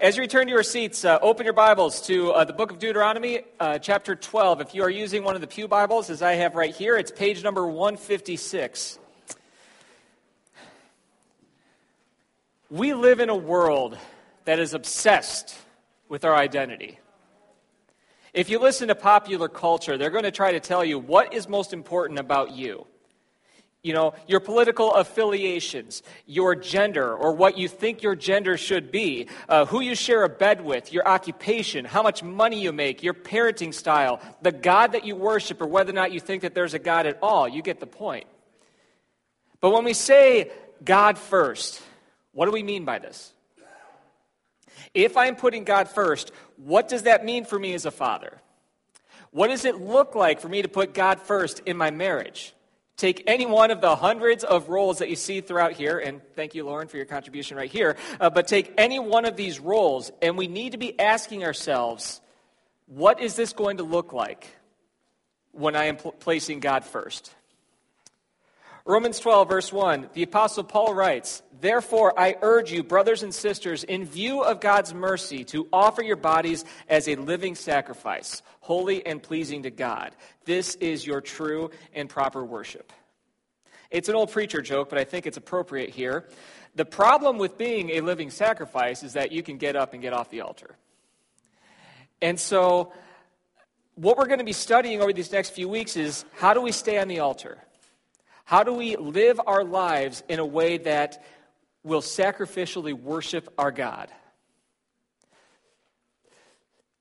As you return to your seats, uh, open your Bibles to uh, the book of Deuteronomy, uh, chapter 12. If you are using one of the Pew Bibles, as I have right here, it's page number 156. We live in a world that is obsessed with our identity. If you listen to popular culture, they're going to try to tell you what is most important about you you know, your political affiliations, your gender, or what you think your gender should be, uh, who you share a bed with, your occupation, how much money you make, your parenting style, the God that you worship, or whether or not you think that there's a God at all. You get the point. But when we say God first, what do we mean by this? If I'm putting God first, what does that mean for me as a father? What does it look like for me to put God first in my marriage? Take any one of the hundreds of roles that you see throughout here, and thank you, Lauren, for your contribution right here. Uh, but take any one of these roles, and we need to be asking ourselves, what is this going to look like when I am pl- placing God first? Romans 12, verse 1, the Apostle Paul writes, Therefore, I urge you, brothers and sisters, in view of God's mercy, to offer your bodies as a living sacrifice, holy and pleasing to God. This is your true and proper worship. It's an old preacher joke, but I think it's appropriate here. The problem with being a living sacrifice is that you can get up and get off the altar. And so, what we're going to be studying over these next few weeks is how do we stay on the altar? How do we live our lives in a way that will sacrificially worship our God?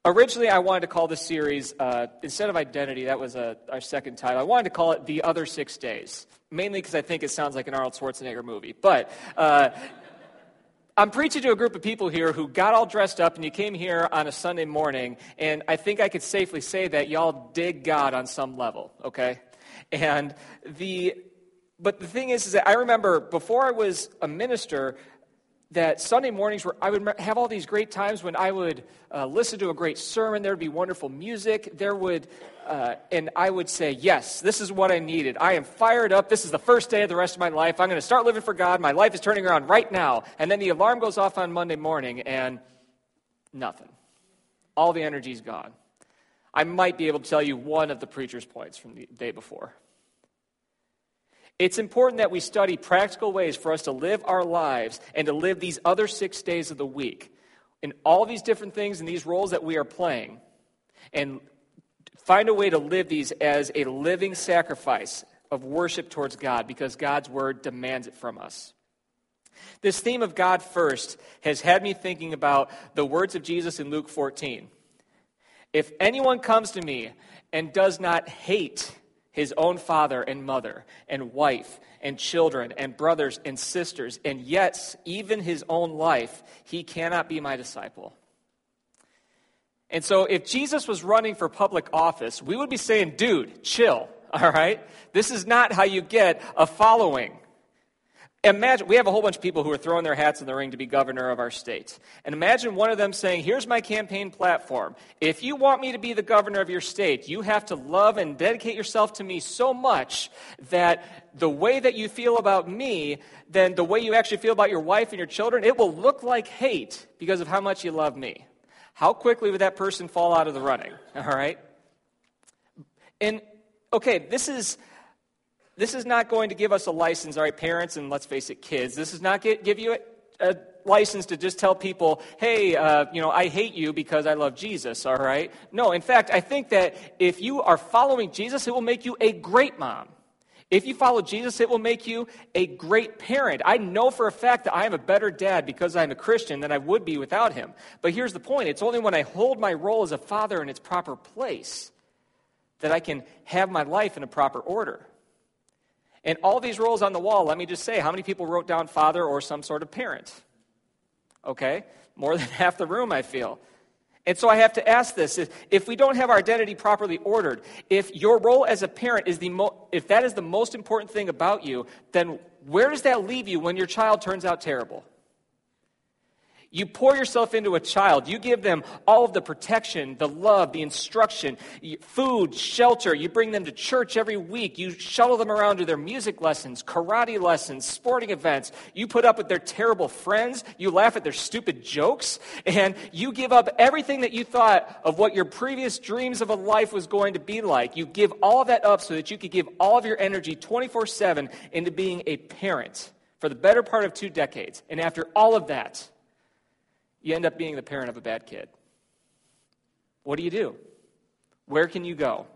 Originally, I wanted to call this series, uh, instead of identity, that was a, our second title, I wanted to call it The Other Six Days, mainly because I think it sounds like an Arnold Schwarzenegger movie. But uh, I'm preaching to a group of people here who got all dressed up, and you came here on a Sunday morning, and I think I could safely say that y'all dig God on some level, okay? And the but the thing is, is that I remember before I was a minister, that Sunday mornings where I would have all these great times when I would uh, listen to a great sermon. There would be wonderful music. There would, uh, and I would say, "Yes, this is what I needed. I am fired up. This is the first day of the rest of my life. I'm going to start living for God. My life is turning around right now." And then the alarm goes off on Monday morning, and nothing. All the energy's gone. I might be able to tell you one of the preacher's points from the day before. It's important that we study practical ways for us to live our lives and to live these other six days of the week in all these different things and these roles that we are playing and find a way to live these as a living sacrifice of worship towards God because God's word demands it from us. This theme of God first has had me thinking about the words of Jesus in Luke 14. If anyone comes to me and does not hate his own father and mother, and wife, and children, and brothers and sisters, and yet, even his own life, he cannot be my disciple. And so, if Jesus was running for public office, we would be saying, dude, chill, all right? This is not how you get a following. Imagine, we have a whole bunch of people who are throwing their hats in the ring to be governor of our state. And imagine one of them saying, Here's my campaign platform. If you want me to be the governor of your state, you have to love and dedicate yourself to me so much that the way that you feel about me, then the way you actually feel about your wife and your children, it will look like hate because of how much you love me. How quickly would that person fall out of the running? All right? And, okay, this is this is not going to give us a license, all right, parents, and let's face it, kids. This is not get, give you a, a, license to just tell people, hey, uh, you know, I hate you because I love Jesus, all right? No, in fact, I think that if you are following Jesus, it will make you a great mom. If you follow Jesus, it will make you a great parent. I know for a fact that I am a better dad because I'm a Christian than I would be without him. But here's the point it's only when I hold my role as a father in its proper place that I can have my life in a proper order. And all these roles on the wall, let me just say, how many people wrote down father or some sort of parent? Okay, more than half the room, I feel. And so I have to ask this if we don't have our identity properly ordered, if your role as a parent is the mo- if that is the most important thing about you, then where does that leave you when your child turns out terrible? You pour yourself into a child. You give them all of the protection, the love, the instruction, food, shelter. You bring them to church every week. You shuttle them around to their music lessons, karate lessons, sporting events. You put up with their terrible friends. You laugh at their stupid jokes. And you give up everything that you thought of what your previous dreams of a life was going to be like. You give all of that up so that you could give all of your energy 24 7 into being a parent for the better part of two decades. And after all of that, you end up being the parent of a bad kid. What do you do? Where can you go?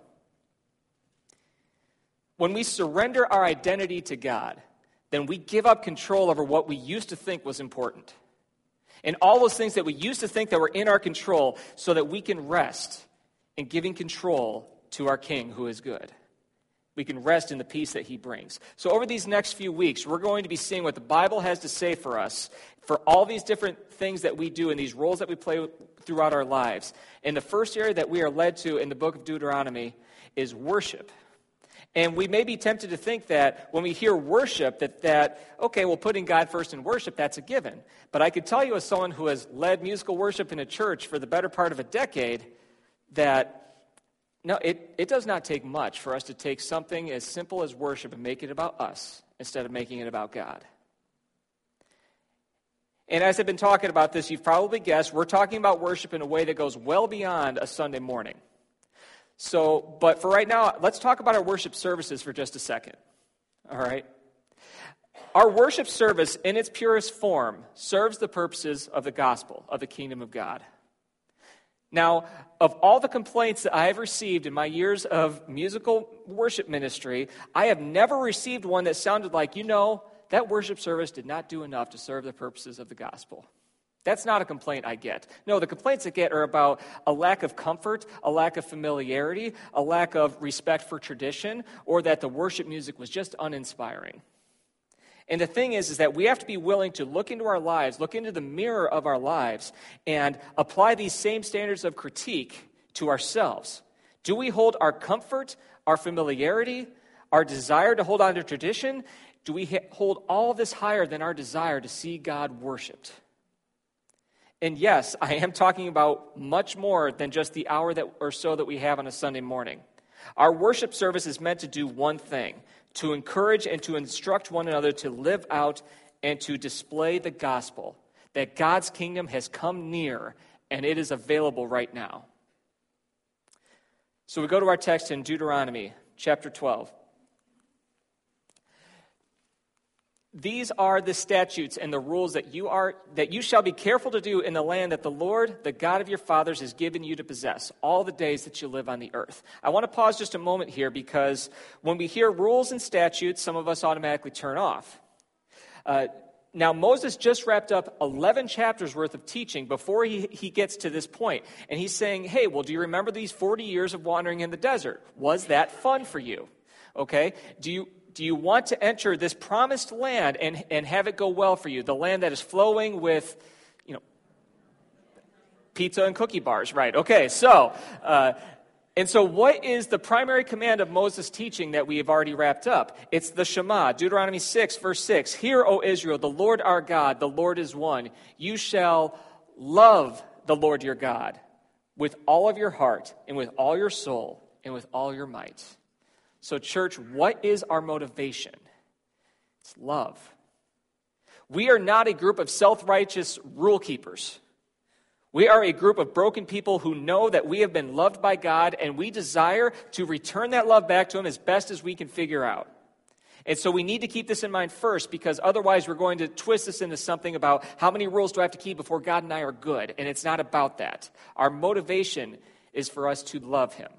When we surrender our identity to God, then we give up control over what we used to think was important. And all those things that we used to think that were in our control so that we can rest in giving control to our King who is good. We can rest in the peace that he brings. So, over these next few weeks, we're going to be seeing what the Bible has to say for us for all these different things that we do and these roles that we play throughout our lives. And the first area that we are led to in the book of Deuteronomy is worship. And we may be tempted to think that when we hear worship, that, that, okay, well, putting God first in worship, that's a given. But I could tell you, as someone who has led musical worship in a church for the better part of a decade, that no, it, it does not take much for us to take something as simple as worship and make it about us instead of making it about God. And as I've been talking about this, you've probably guessed we're talking about worship in a way that goes well beyond a Sunday morning. So, but for right now, let's talk about our worship services for just a second. All right? Our worship service, in its purest form, serves the purposes of the gospel, of the kingdom of God. Now, of all the complaints that I have received in my years of musical worship ministry, I have never received one that sounded like, you know, that worship service did not do enough to serve the purposes of the gospel. That's not a complaint I get. No, the complaints I get are about a lack of comfort, a lack of familiarity, a lack of respect for tradition, or that the worship music was just uninspiring. And the thing is, is that we have to be willing to look into our lives, look into the mirror of our lives, and apply these same standards of critique to ourselves. Do we hold our comfort, our familiarity, our desire to hold on to tradition, do we hold all this higher than our desire to see God worshiped? And yes, I am talking about much more than just the hour that, or so that we have on a Sunday morning. Our worship service is meant to do one thing to encourage and to instruct one another to live out and to display the gospel that God's kingdom has come near and it is available right now. So we go to our text in Deuteronomy chapter 12. These are the statutes and the rules that you are that you shall be careful to do in the land that the Lord, the God of your fathers, has given you to possess all the days that you live on the earth. I want to pause just a moment here because when we hear rules and statutes, some of us automatically turn off. Uh, now, Moses just wrapped up 11 chapters worth of teaching before he, he gets to this point. And he's saying, Hey, well, do you remember these 40 years of wandering in the desert? Was that fun for you? Okay? Do you, do you want to enter this promised land and, and have it go well for you? The land that is flowing with, you know, pizza and cookie bars, right? Okay, so, uh, and so what is the primary command of Moses' teaching that we have already wrapped up? It's the Shema, Deuteronomy 6, verse 6. Hear, O Israel, the Lord our God, the Lord is one. You shall love the Lord your God with all of your heart and with all your soul and with all your might. So, church, what is our motivation? It's love. We are not a group of self righteous rule keepers. We are a group of broken people who know that we have been loved by God and we desire to return that love back to Him as best as we can figure out. And so we need to keep this in mind first because otherwise we're going to twist this into something about how many rules do I have to keep before God and I are good. And it's not about that. Our motivation is for us to love Him.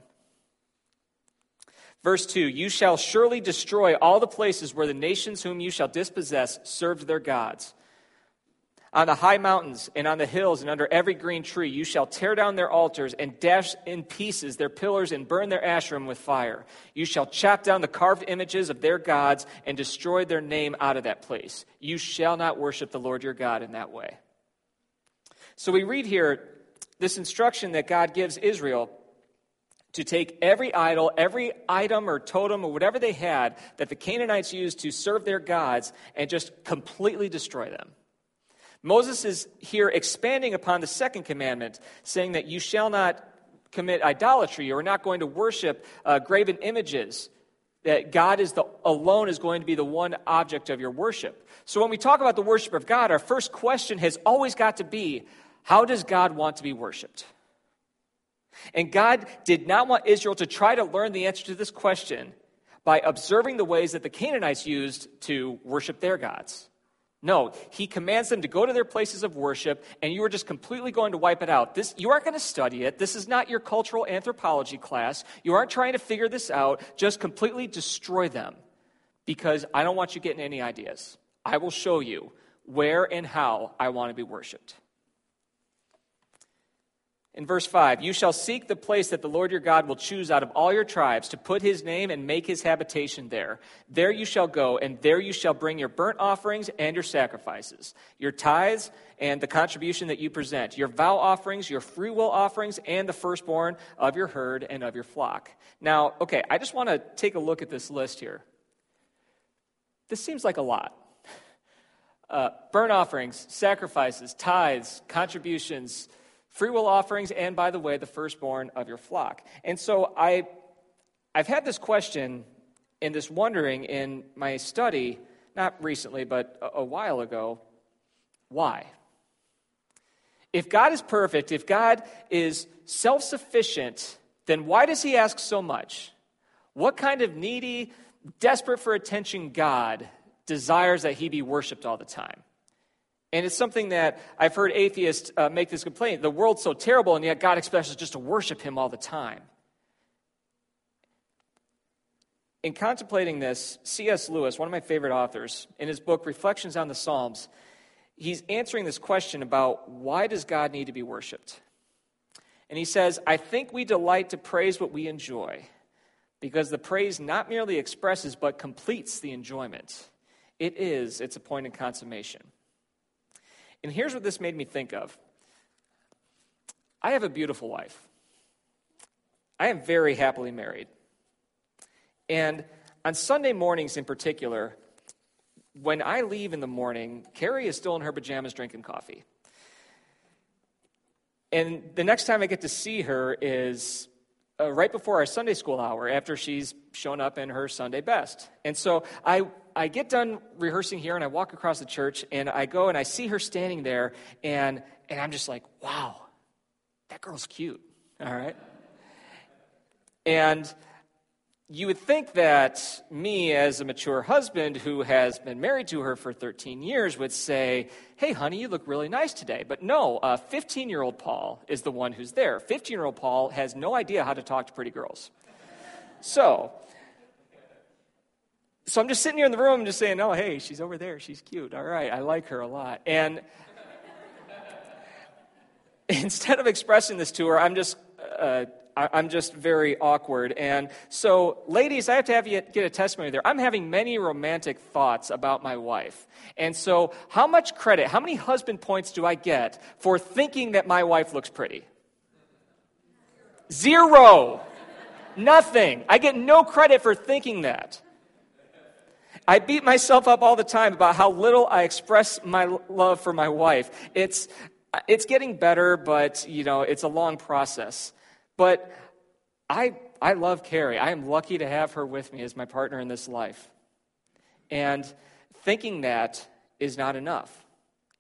Verse 2 You shall surely destroy all the places where the nations whom you shall dispossess served their gods. On the high mountains and on the hills and under every green tree, you shall tear down their altars and dash in pieces their pillars and burn their Asherim with fire. You shall chop down the carved images of their gods and destroy their name out of that place. You shall not worship the Lord your God in that way. So we read here this instruction that God gives Israel to take every idol, every item or totem or whatever they had that the Canaanites used to serve their gods and just completely destroy them. Moses is here expanding upon the second commandment, saying that you shall not commit idolatry. You're not going to worship uh, graven images. That God is the alone is going to be the one object of your worship. So when we talk about the worship of God, our first question has always got to be, how does God want to be worshiped? And God did not want Israel to try to learn the answer to this question by observing the ways that the Canaanites used to worship their gods. No, he commands them to go to their places of worship, and you are just completely going to wipe it out. This, you aren't going to study it. This is not your cultural anthropology class. You aren't trying to figure this out. Just completely destroy them because I don't want you getting any ideas. I will show you where and how I want to be worshiped. In verse 5, you shall seek the place that the Lord your God will choose out of all your tribes to put his name and make his habitation there. There you shall go, and there you shall bring your burnt offerings and your sacrifices, your tithes and the contribution that you present, your vow offerings, your free will offerings, and the firstborn of your herd and of your flock. Now, okay, I just want to take a look at this list here. This seems like a lot. Uh, burnt offerings, sacrifices, tithes, contributions, free will offerings, and by the way, the firstborn of your flock. And so I, I've had this question and this wondering in my study, not recently, but a, a while ago why? If God is perfect, if God is self sufficient, then why does he ask so much? What kind of needy, desperate for attention God desires that he be worshiped all the time? And it's something that I've heard atheists uh, make this complaint. The world's so terrible, and yet God expects us just to worship Him all the time. In contemplating this, C.S. Lewis, one of my favorite authors, in his book Reflections on the Psalms, he's answering this question about why does God need to be worshiped? And he says, I think we delight to praise what we enjoy, because the praise not merely expresses but completes the enjoyment. It is its appointed consummation. And here's what this made me think of I have a beautiful wife. I am very happily married. And on Sunday mornings in particular, when I leave in the morning, Carrie is still in her pajamas drinking coffee. And the next time I get to see her is uh, right before our Sunday school hour after she's shown up in her Sunday best. And so I, I get done rehearsing here and I walk across the church and I go and I see her standing there and, and I'm just like, wow, that girl's cute. All right. And you would think that me, as a mature husband who has been married to her for 13 years, would say, Hey, honey, you look really nice today. But no, 15 uh, year old Paul is the one who's there. 15 year old Paul has no idea how to talk to pretty girls. So, so I'm just sitting here in the room just saying, Oh, hey, she's over there. She's cute. All right, I like her a lot. And instead of expressing this to her, I'm just. Uh, I'm just very awkward. And so, ladies, I have to have you get a testimony there. I'm having many romantic thoughts about my wife. And so, how much credit, how many husband points do I get for thinking that my wife looks pretty? Zero. Nothing. I get no credit for thinking that. I beat myself up all the time about how little I express my love for my wife. It's, it's getting better, but, you know, it's a long process. But I, I love Carrie. I am lucky to have her with me as my partner in this life. And thinking that is not enough.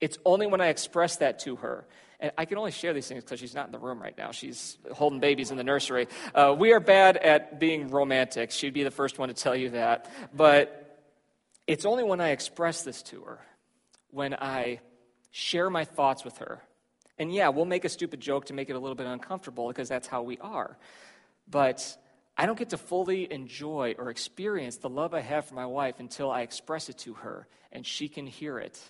It's only when I express that to her. And I can only share these things because she's not in the room right now. She's holding babies in the nursery. Uh, we are bad at being romantic. She'd be the first one to tell you that. But it's only when I express this to her, when I share my thoughts with her, and yeah, we'll make a stupid joke to make it a little bit uncomfortable because that's how we are. But I don't get to fully enjoy or experience the love I have for my wife until I express it to her and she can hear it.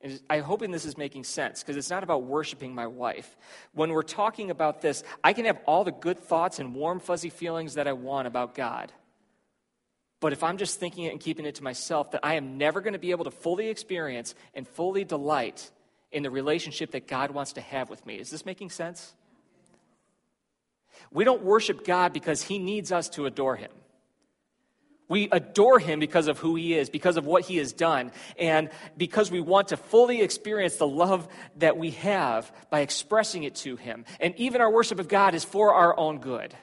And I'm hoping this is making sense because it's not about worshiping my wife. When we're talking about this, I can have all the good thoughts and warm, fuzzy feelings that I want about God. But if I'm just thinking it and keeping it to myself, that I am never going to be able to fully experience and fully delight in the relationship that God wants to have with me. Is this making sense? We don't worship God because He needs us to adore Him. We adore him because of who he is, because of what he has done, and because we want to fully experience the love that we have by expressing it to him. And even our worship of God is for our own good,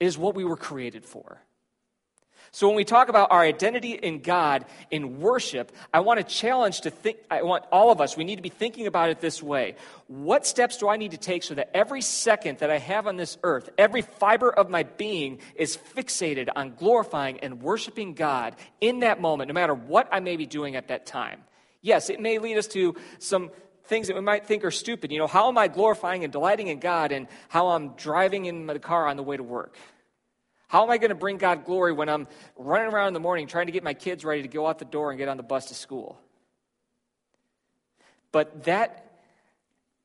it is what we were created for. So when we talk about our identity in God in worship, I want to challenge to think I want all of us we need to be thinking about it this way. What steps do I need to take so that every second that I have on this earth, every fiber of my being is fixated on glorifying and worshiping God in that moment no matter what I may be doing at that time. Yes, it may lead us to some things that we might think are stupid. You know, how am I glorifying and delighting in God and how I'm driving in the car on the way to work? How am I going to bring God glory when I'm running around in the morning trying to get my kids ready to go out the door and get on the bus to school? But that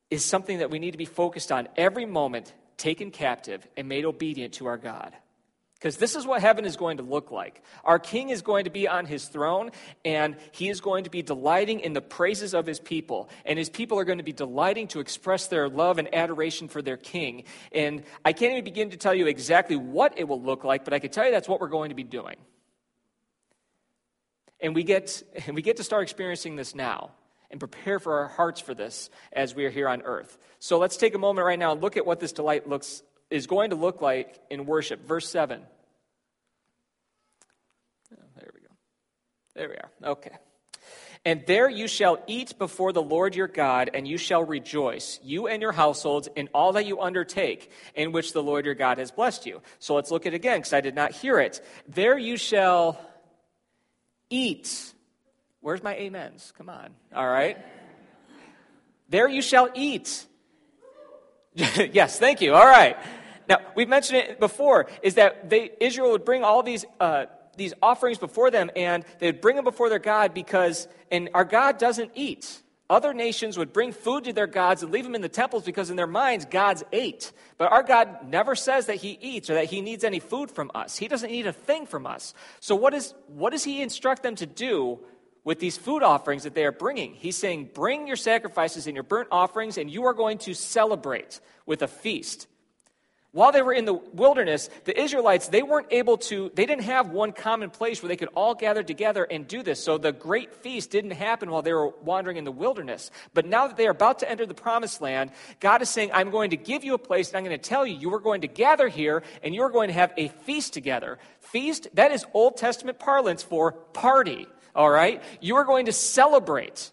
is something that we need to be focused on every moment, taken captive and made obedient to our God. Because this is what heaven is going to look like. Our king is going to be on his throne, and he is going to be delighting in the praises of his people. And his people are going to be delighting to express their love and adoration for their king. And I can't even begin to tell you exactly what it will look like, but I can tell you that's what we're going to be doing. And we get, and we get to start experiencing this now and prepare for our hearts for this as we are here on earth. So let's take a moment right now and look at what this delight looks is going to look like in worship. Verse 7. there we go. There we are. Okay. And there you shall eat before the Lord your God, and you shall rejoice, you and your households, in all that you undertake, in which the Lord your God has blessed you. So let's look at it again, because I did not hear it. There you shall eat. Where's my amens? Come on. All right. There you shall eat. yes, thank you. All right. Now, we've mentioned it before, is that they, Israel would bring all these, uh, these offerings before them, and they would bring them before their God because, and our God doesn't eat. Other nations would bring food to their gods and leave them in the temples because, in their minds, gods ate. But our God never says that He eats or that He needs any food from us. He doesn't need a thing from us. So, what, is, what does He instruct them to do with these food offerings that they are bringing? He's saying, Bring your sacrifices and your burnt offerings, and you are going to celebrate with a feast. While they were in the wilderness, the Israelites, they weren't able to, they didn't have one common place where they could all gather together and do this. So the great feast didn't happen while they were wandering in the wilderness. But now that they are about to enter the promised land, God is saying, I'm going to give you a place and I'm going to tell you, you are going to gather here and you're going to have a feast together. Feast, that is Old Testament parlance for party, all right? You are going to celebrate.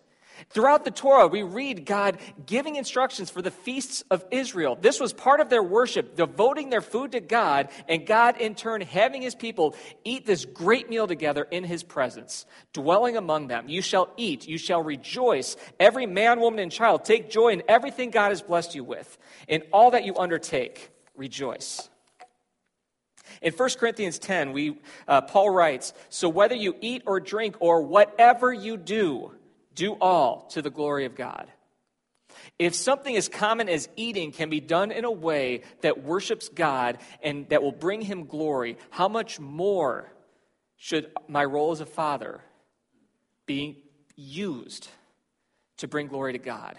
Throughout the Torah, we read God giving instructions for the feasts of Israel. This was part of their worship, devoting their food to God, and God in turn having his people eat this great meal together in his presence, dwelling among them. You shall eat, you shall rejoice. Every man, woman, and child, take joy in everything God has blessed you with. In all that you undertake, rejoice. In 1 Corinthians 10, we, uh, Paul writes, So whether you eat or drink or whatever you do, do all to the glory of God. If something as common as eating can be done in a way that worships God and that will bring him glory, how much more should my role as a father be used to bring glory to God?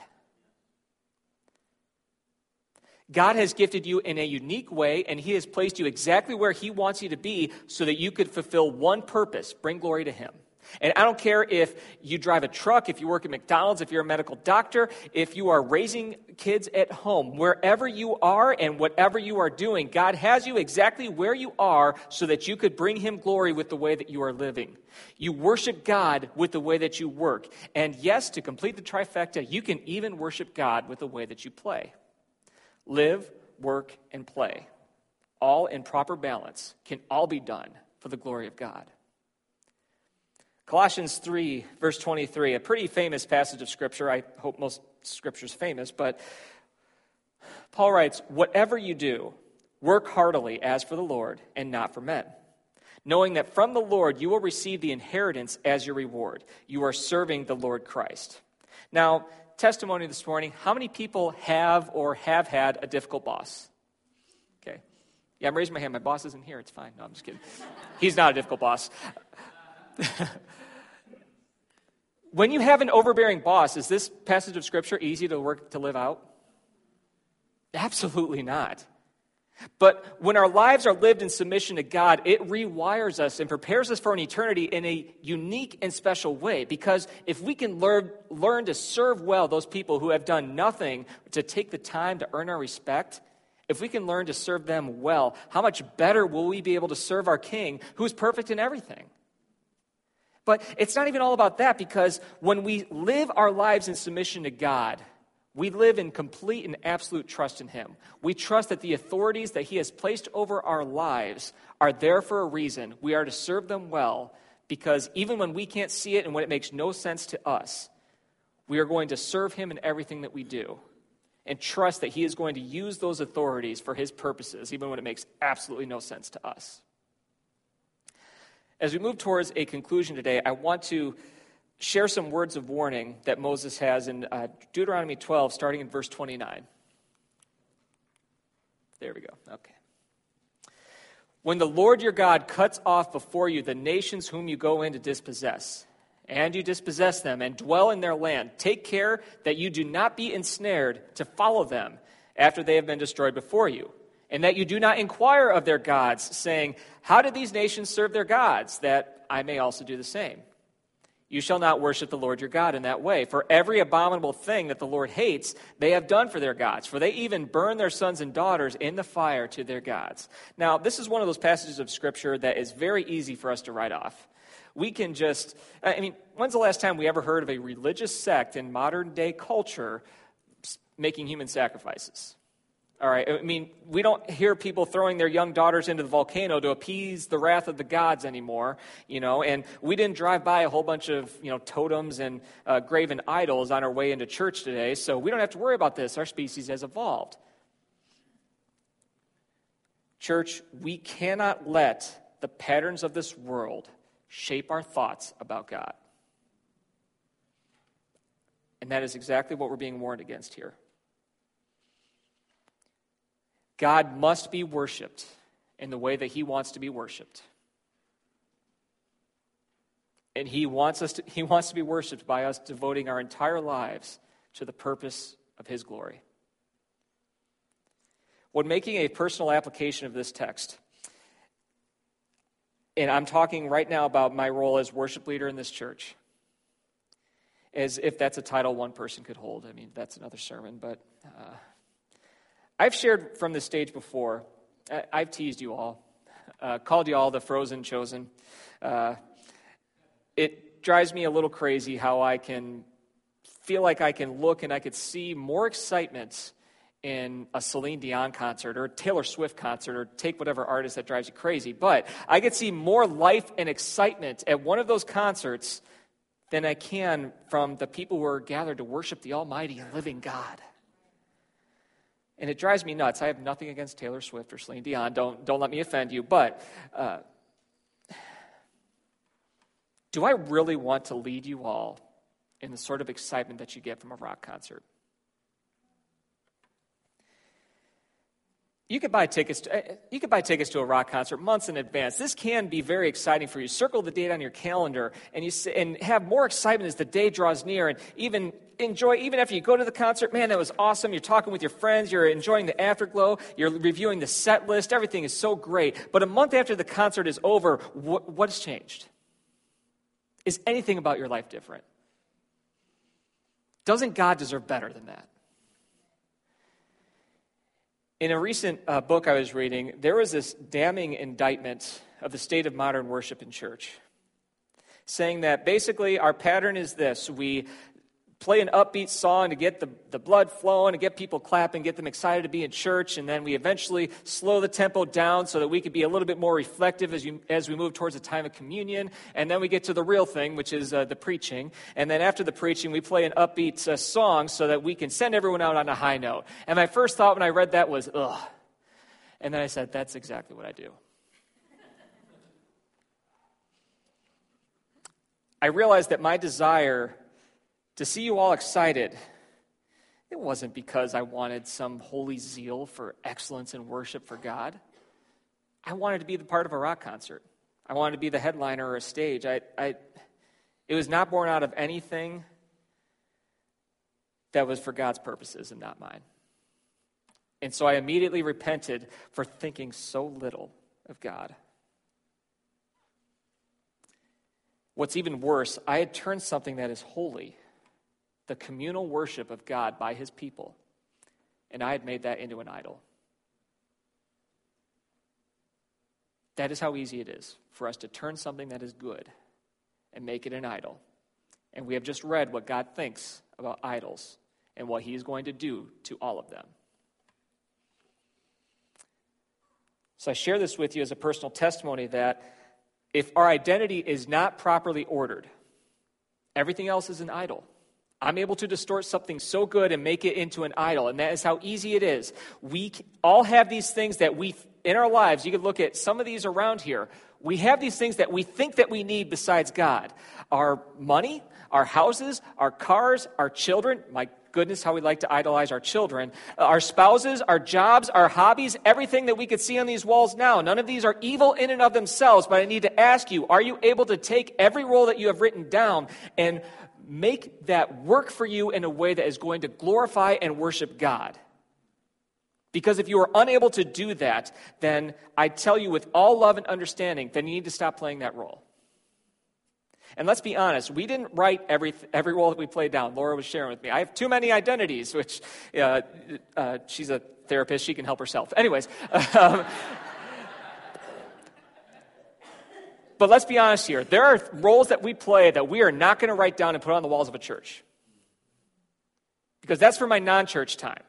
God has gifted you in a unique way, and He has placed you exactly where He wants you to be so that you could fulfill one purpose bring glory to Him. And I don't care if you drive a truck, if you work at McDonald's, if you're a medical doctor, if you are raising kids at home, wherever you are and whatever you are doing, God has you exactly where you are so that you could bring Him glory with the way that you are living. You worship God with the way that you work. And yes, to complete the trifecta, you can even worship God with the way that you play. Live, work, and play, all in proper balance, can all be done for the glory of God. Colossians 3, verse 23, a pretty famous passage of Scripture. I hope most Scripture's famous, but Paul writes, Whatever you do, work heartily as for the Lord and not for men, knowing that from the Lord you will receive the inheritance as your reward. You are serving the Lord Christ. Now, testimony this morning how many people have or have had a difficult boss? Okay. Yeah, I'm raising my hand. My boss isn't here. It's fine. No, I'm just kidding. He's not a difficult boss. when you have an overbearing boss, is this passage of Scripture easy to work to live out? Absolutely not. But when our lives are lived in submission to God, it rewires us and prepares us for an eternity in a unique and special way. Because if we can learn, learn to serve well those people who have done nothing to take the time to earn our respect, if we can learn to serve them well, how much better will we be able to serve our King who is perfect in everything? But it's not even all about that because when we live our lives in submission to God, we live in complete and absolute trust in Him. We trust that the authorities that He has placed over our lives are there for a reason. We are to serve them well because even when we can't see it and when it makes no sense to us, we are going to serve Him in everything that we do and trust that He is going to use those authorities for His purposes, even when it makes absolutely no sense to us. As we move towards a conclusion today, I want to share some words of warning that Moses has in uh, Deuteronomy 12, starting in verse 29. There we go. Okay. When the Lord your God cuts off before you the nations whom you go in to dispossess, and you dispossess them and dwell in their land, take care that you do not be ensnared to follow them after they have been destroyed before you, and that you do not inquire of their gods, saying, How did these nations serve their gods, that I may also do the same? You shall not worship the Lord your God in that way. For every abominable thing that the Lord hates, they have done for their gods. For they even burn their sons and daughters in the fire to their gods. Now, this is one of those passages of Scripture that is very easy for us to write off. We can just, I mean, when's the last time we ever heard of a religious sect in modern day culture making human sacrifices? All right. I mean, we don't hear people throwing their young daughters into the volcano to appease the wrath of the gods anymore, you know, and we didn't drive by a whole bunch of, you know, totems and uh, graven idols on our way into church today, so we don't have to worry about this. Our species has evolved. Church, we cannot let the patterns of this world shape our thoughts about God. And that is exactly what we're being warned against here. God must be worshiped in the way that He wants to be worshiped. And He wants, us to, he wants to be worshiped by us devoting our entire lives to the purpose of His glory. When making a personal application of this text, and I'm talking right now about my role as worship leader in this church, as if that's a title one person could hold. I mean, that's another sermon, but. Uh, I've shared from this stage before. I've teased you all, uh, called you all the frozen chosen. Uh, it drives me a little crazy how I can feel like I can look and I could see more excitement in a Celine Dion concert or a Taylor Swift concert or take whatever artist that drives you crazy. But I could see more life and excitement at one of those concerts than I can from the people who are gathered to worship the Almighty and living God. And it drives me nuts. I have nothing against Taylor Swift or Celine Dion. Don't, don't let me offend you. But uh, do I really want to lead you all in the sort of excitement that you get from a rock concert? You could buy tickets. To, uh, you could buy tickets to a rock concert months in advance. This can be very exciting for you. Circle the date on your calendar, and you and have more excitement as the day draws near. And even enjoy, even after you go to the concert, man, that was awesome. You're talking with your friends. You're enjoying the afterglow. You're reviewing the set list. Everything is so great. But a month after the concert is over, what, what has changed? Is anything about your life different? Doesn't God deserve better than that? In a recent uh, book I was reading, there was this damning indictment of the state of modern worship in church, saying that basically our pattern is this. We play an upbeat song to get the, the blood flowing, to get people clapping, get them excited to be in church, and then we eventually slow the tempo down so that we could be a little bit more reflective as, you, as we move towards the time of communion. And then we get to the real thing, which is uh, the preaching. And then after the preaching, we play an upbeat uh, song so that we can send everyone out on a high note. And my first thought when I read that was, ugh. And then I said, that's exactly what I do. I realized that my desire to see you all excited, it wasn't because I wanted some holy zeal for excellence and worship for God. I wanted to be the part of a rock concert. I wanted to be the headliner or a stage. I, I, it was not born out of anything that was for God's purposes and not mine. And so I immediately repented for thinking so little of God. What's even worse, I had turned something that is holy, the communal worship of God by his people, and I had made that into an idol. That is how easy it is for us to turn something that is good and make it an idol. And we have just read what God thinks about idols and what he is going to do to all of them. So I share this with you as a personal testimony that if our identity is not properly ordered, everything else is an idol. I'm able to distort something so good and make it into an idol, and that is how easy it is. We all have these things that we, in our lives, you could look at some of these around here. We have these things that we think that we need besides God our money, our houses, our cars, our children. My goodness, how we like to idolize our children, our spouses, our jobs, our hobbies, everything that we could see on these walls now. None of these are evil in and of themselves, but I need to ask you are you able to take every role that you have written down and make that work for you in a way that is going to glorify and worship God? Because if you are unable to do that, then I tell you with all love and understanding, then you need to stop playing that role. And let's be honest, we didn't write every, every role that we played down. Laura was sharing with me. I have too many identities, which uh, uh, she's a therapist. She can help herself. Anyways. Um, but let's be honest here. There are roles that we play that we are not going to write down and put on the walls of a church. Because that's for my non church time.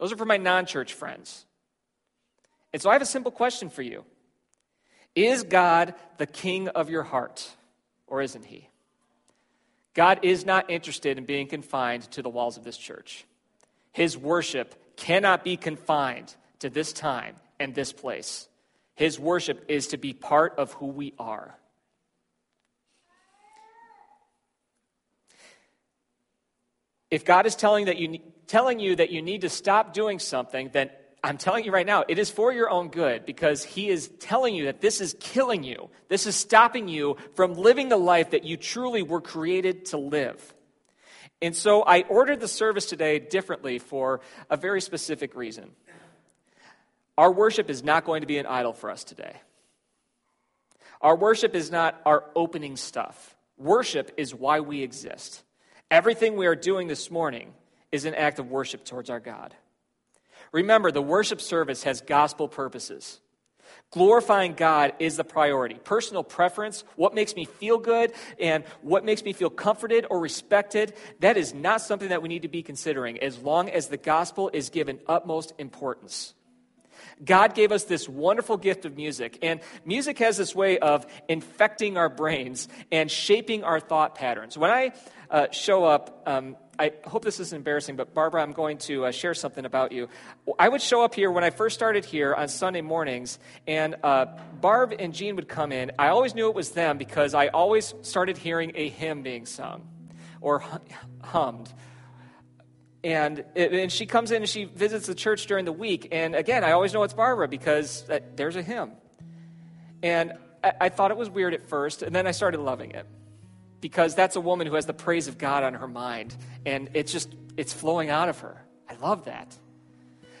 Those are for my non church friends. And so I have a simple question for you Is God the king of your heart? or isn't he? God is not interested in being confined to the walls of this church. His worship cannot be confined to this time and this place. His worship is to be part of who we are. If God is telling, that you, telling you that you need to stop doing something, then I'm telling you right now, it is for your own good because He is telling you that this is killing you. This is stopping you from living the life that you truly were created to live. And so I ordered the service today differently for a very specific reason. Our worship is not going to be an idol for us today. Our worship is not our opening stuff. Worship is why we exist. Everything we are doing this morning is an act of worship towards our God. Remember, the worship service has gospel purposes. Glorifying God is the priority. Personal preference, what makes me feel good and what makes me feel comforted or respected, that is not something that we need to be considering as long as the gospel is given utmost importance. God gave us this wonderful gift of music, and music has this way of infecting our brains and shaping our thought patterns. When I uh, show up, um, I hope this isn't embarrassing, but Barbara, I'm going to uh, share something about you. I would show up here when I first started here on Sunday mornings, and uh, Barb and Jean would come in. I always knew it was them because I always started hearing a hymn being sung or hummed. And, it, and she comes in and she visits the church during the week. And again, I always know it's Barbara because uh, there's a hymn. And I, I thought it was weird at first, and then I started loving it because that's a woman who has the praise of God on her mind and it's just it's flowing out of her. I love that.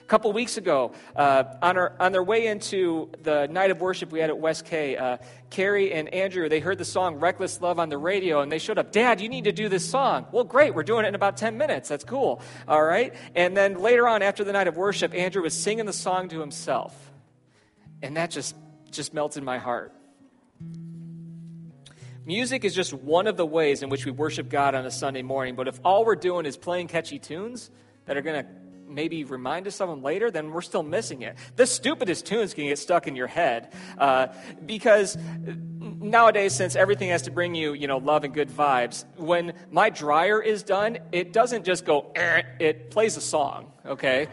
Couple weeks ago, uh, on, our, on their way into the night of worship we had at West K, uh, Carrie and Andrew, they heard the song Reckless Love on the radio and they showed up. Dad, you need to do this song. Well, great. We're doing it in about 10 minutes. That's cool. All right. And then later on, after the night of worship, Andrew was singing the song to himself. And that just, just melted my heart. Music is just one of the ways in which we worship God on a Sunday morning. But if all we're doing is playing catchy tunes that are going to maybe remind us of them later, then we're still missing it. The stupidest tunes can get stuck in your head uh, because nowadays, since everything has to bring you, you know, love and good vibes, when my dryer is done, it doesn't just go, eh, it plays a song, okay?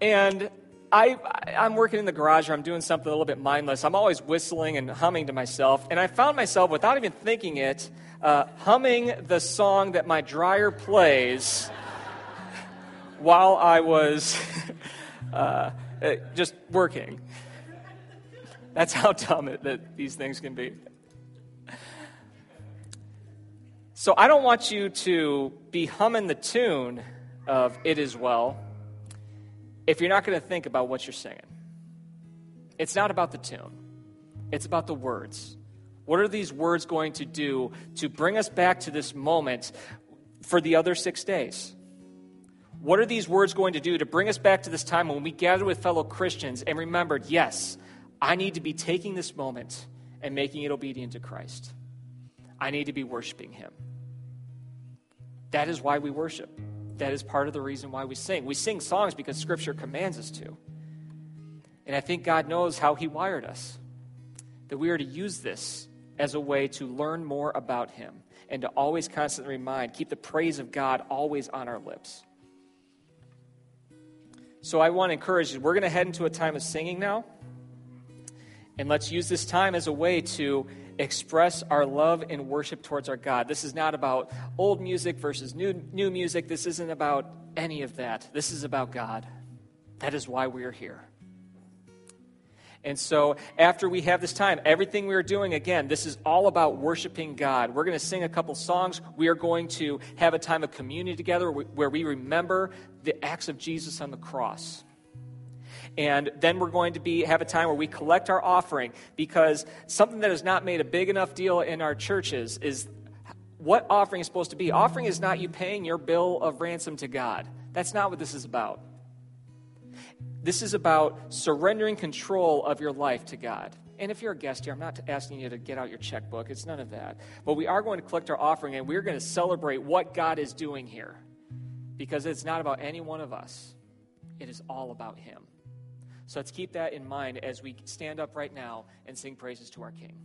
And I, I'm working in the garage or I'm doing something a little bit mindless. I'm always whistling and humming to myself. And I found myself, without even thinking it, uh, humming the song that my dryer plays while I was uh, uh, just working. That's how dumb it, that these things can be. So I don't want you to be humming the tune of It Is Well if you're not going to think about what you're singing. It's not about the tune, it's about the words. What are these words going to do to bring us back to this moment for the other six days? What are these words going to do to bring us back to this time when we gathered with fellow Christians and remembered, yes, I need to be taking this moment and making it obedient to Christ? I need to be worshiping Him. That is why we worship. That is part of the reason why we sing. We sing songs because Scripture commands us to. And I think God knows how He wired us. That we are to use this as a way to learn more about Him and to always constantly remind, keep the praise of God always on our lips. So I want to encourage you, we're going to head into a time of singing now. And let's use this time as a way to express our love and worship towards our God. This is not about old music versus new, new music. This isn't about any of that. This is about God. That is why we are here. And so, after we have this time, everything we are doing, again, this is all about worshiping God. We're going to sing a couple songs. We are going to have a time of community together where we remember the acts of Jesus on the cross. And then we're going to be, have a time where we collect our offering because something that has not made a big enough deal in our churches is what offering is supposed to be. Offering is not you paying your bill of ransom to God. That's not what this is about. This is about surrendering control of your life to God. And if you're a guest here, I'm not asking you to get out your checkbook. It's none of that. But we are going to collect our offering and we're going to celebrate what God is doing here. Because it's not about any one of us, it is all about Him. So let's keep that in mind as we stand up right now and sing praises to our King.